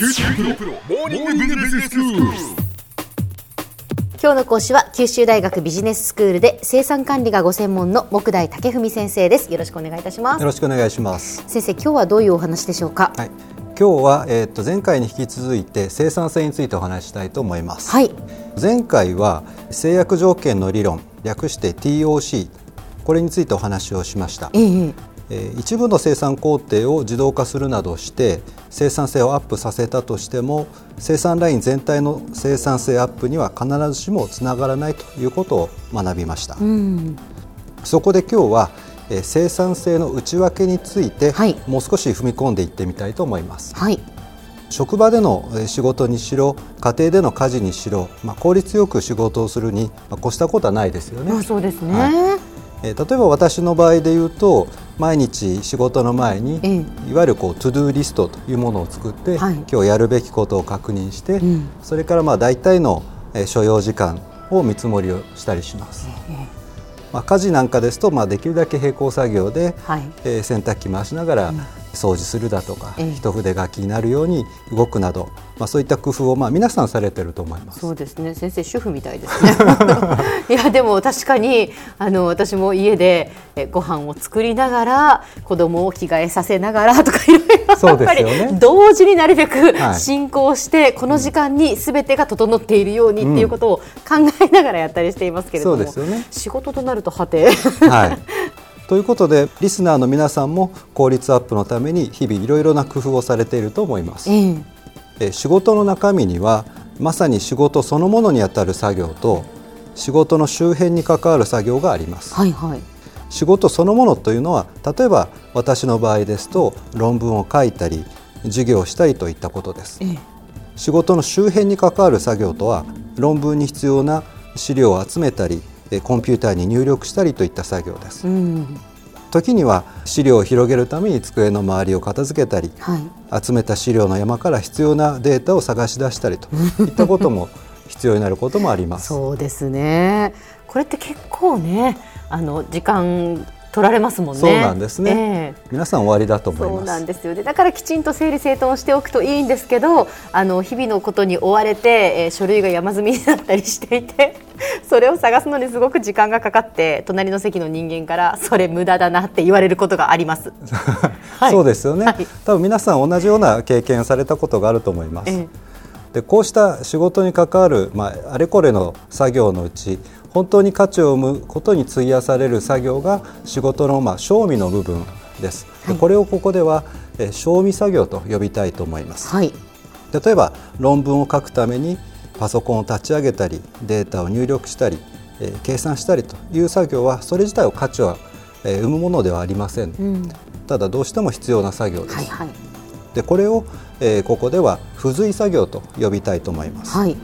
九州大学モーニングビジネススクール。今日の講師は九州大学ビジネススクールで生産管理がご専門の木大武文先生ですよろしくお願いいたしますよろしくお願いします。先生今日はどういうお話でしょうか？はい。今日はえっ、と前回に引き続いて生産性についてお話ししたいと思います。はい前回は制約条件の理論略して TOC これについてお話をしました。えええー一部の生産工程を自動化するなどして生産性をアップさせたとしても生産ライン全体の生産性アップには必ずしもつながらないということを学びました。うんそこで今日は、えー生産性の内訳について、はいもう少し踏み込んでいってみたいと思います。はい職場でのえー仕事にしろ家庭での家事にしろ、まあ、効率よく仕事をするに、まあ、越したことはないですよね。まあそうですね、はえー例えば私の場合で言うと毎日仕事の前に、えいわゆるこう to do リストというものを作って、はい。今日やるべきことを確認して、うん。それからまあ大体の、えー所要時間を見積もりをしたりします。まあ、家事なんかですと、まあ、できるだけ並行作業で、はい。えー洗濯機回しながら掃除するだとか、ええ。一筆書きになるように動くなど、まあ、そういった工夫を、まあ、皆さんされてると思います。そうですね。先生主婦みたいですね。いやでも確かにあの私も家でえご飯を作りながら子供を着替えさせながらとかいろいろそうですよね。やっぱり同時になるべくはい。進行して、この時間にすべてが整っているようにっていうことを考えながらやったりしていますけれども、そうですよね。仕事となるとはて。はい、ということでリスナーの皆さんも効率アップのために日々いろいろな工夫をされていると思います。えええー仕事の中身にはまさに仕事そのものにあたる作業と仕事の周辺に関わる作業があります。はいはい仕事そのものというのは例えば私の場合ですと論文を書いたり授業をしたりといったことです。ええ仕事の周辺に関わる作業とは論文に必要な資料を集めたりえーコンピューターに入力したりといった作業です。うん時には資料を広げるために机の周りを片付けたりはい集めた資料の山から必要なデータを探し出したりと いったことも必要になることもあります。そうですねこれって結構ねあの時間取られますもんね。そうなんですね。ええ。皆さん終わりだと思いそうます。なんですよね。だからきちんと整理整頓しておくといいんですけどあの日々のことに追われて、えー書類が山積みになったりしていて それを探すのにすごく時間がかかって隣の席の人間からそれ無駄だなって言われることがあります。はい。そうですよね、はい。多分皆さん同じような経験されたことがあると思います。え。でこうした仕事に関わる、まあ、あれこれの作業のうち本当に価値を生むことに費やされる作業が仕事の、まあ、賞味の部分です。でこれをここではえー賞味作業と呼びたいと思います。はい例えば論文を書くためにパソコンを立ち上げたりデータを入力したり、えー計算したりという作業はそれ自体を価値は、えー生むものではありません、うん。ただどうしても必要な作業です、はいはい。でこれを、えーここでは付随作業と呼びたいと思います、はい。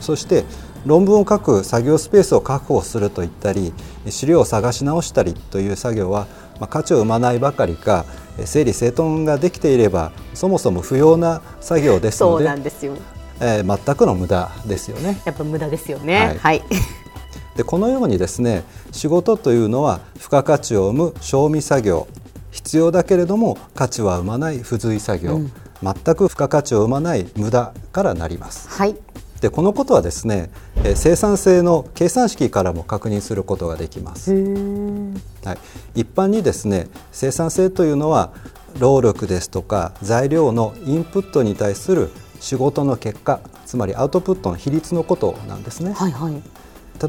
そして論文を書く作業スペースを確保するといったり資料を探し直したりという作業は、まあ、価値を生まないばかりかえー整理整頓ができていればそもそも不要な作業ですそうのでなんですよえー全くの無駄ですよね。やっぱ無駄ですよね。ははいい、でこのようにですね仕事というのは付加価値を生む賞味作業必要だけれども価値は生まない付随作業、全く付加価値を生まない無駄からなります。はいでこのことはですねえー生産性の計算式からも確認することができます。はい、一般にですね生産性というのは労力ですとか材料のインプットに対する仕事の結果つまりアウトプットの比率のことなんですね。はいはい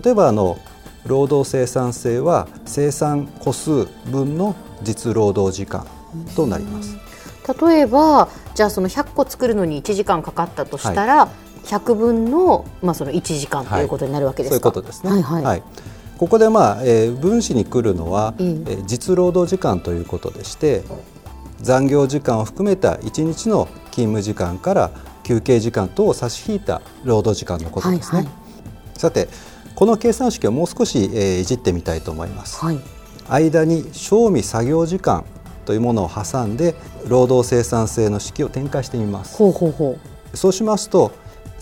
例えばあの労働生産性は生産個数分の実労働時間となります。例えばじゃあその100個作るのに1時間かかったとしたら、100分のまあその1時間ということになるわけですか。そういうことですね。はいはい。ここでまあ、えー分子に来るのは、えええー実労働時間ということでして残業時間を含めた1日の勤務時間から休憩時間等を差し引いた労働時間のことですね。はいはいさてこの計算式をもう少し、えーいじってみたいと思います。はい間に賞味作業時間というものを挟んで労働生産性の式を展開してみます。ほうほうほそうしますと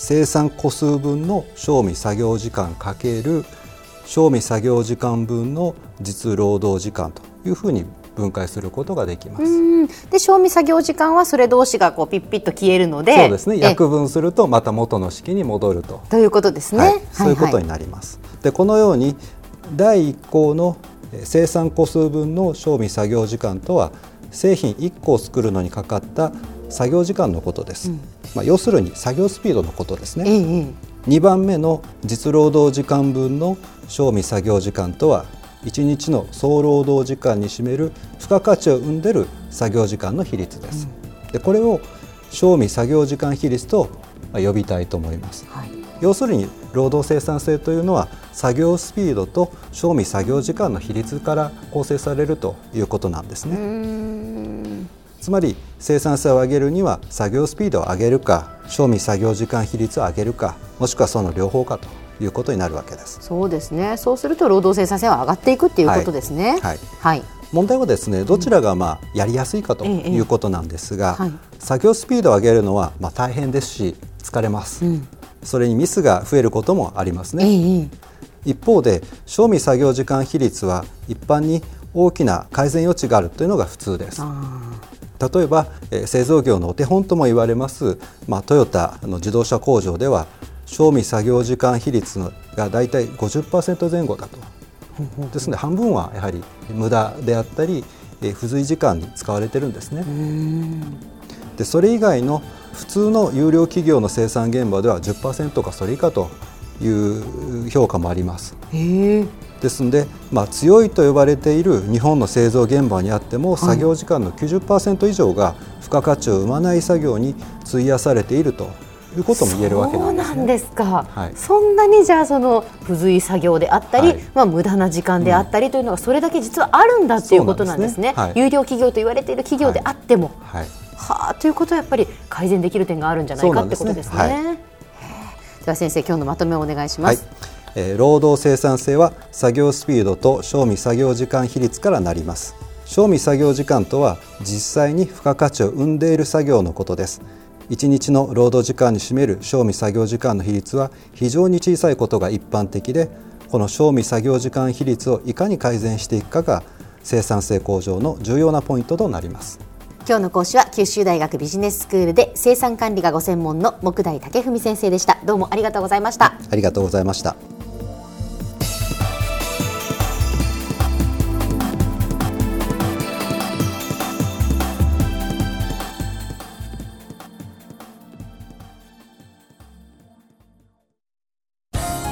生産個数分の賞味作業時間かける賞味作業時間分の実労働時間というふうに分解することができます。で賞味作業時間はそれ同士がこうピッピッと消えるのでそうですね。約分するとまた元の式に戻ると。ということですね、はい、そういうことになります。はいはい、でこのように第1項の生産個数分の賞味作業時間とは製品1個を作るのにかかった作業時間のことです、うん、まあ、要するに作業スピードのことですね、ええ、2番目の実労働時間分の賞味作業時間とは1日の総労働時間に占める付加価値を生んでる作業時間の比率です、うん、でこれを賞味作業時間比率と呼びたいと思います、はい、要するに労働生産性というのは作業スピードと賞味作業時間の比率から構成されるということなんですね。つまり生産性を上げるには作業スピードを上げるか賞味作業時間比率を上げるかもしくはその両方かということになるわけです。そうですね。そうすると労働生産性は上がっていくっていうことですね。はい、はい、問題はですねどちらがまあやりやすいかということなんですが、ええはい、作業スピードを上げるのはまあ大変ですし疲れます、うん、それにミスが増えることもありますね、え、一方で賞味作業時間比率は一般に大きな改善余地があるというのが普通です例えば、えー、製造業のお手本とも言われます、まあ、トヨタの自動車工場では賞味作業時間比率がだいたい50%前後だとですので半分はやはり無駄であったり、えー、付随時間に使われてるんですね。でそれ以外の普通の有料企業の生産現場では10%かそれ以下という評価もあります。ですので、まあ、強いと呼ばれている日本の製造現場にあっても、作業時間の90%以上が付加価値を生まない作業に費やされているということも言えるわけなんです、ね、そうなんです。か、はい、そんなにじゃあその付随作業であったり、はい、まあ無駄な時間であったりというのがそれだけ実はあるんだということなんですね。すねはい、有料企業と言われている企業であっても、はいはあということはやっぱり改善できる点があるんじゃないかってことですね。では先生今日のまとめをお願いします。えー、労働生産性は作業スピードと賞味作業時間比率からなります。賞味作業時間とは実際に付加価値を生んでいる作業のことです。1日の労働時間に占める賞味作業時間の比率は非常に小さいことが一般的でこの賞味作業時間比率をいかに改善していくかが生産性向上の重要なポイントとなります今日の講師は九州大学ビジネススクールで生産管理がご専門の木大武文先生でしたどうもありがとうございましたありがとうございました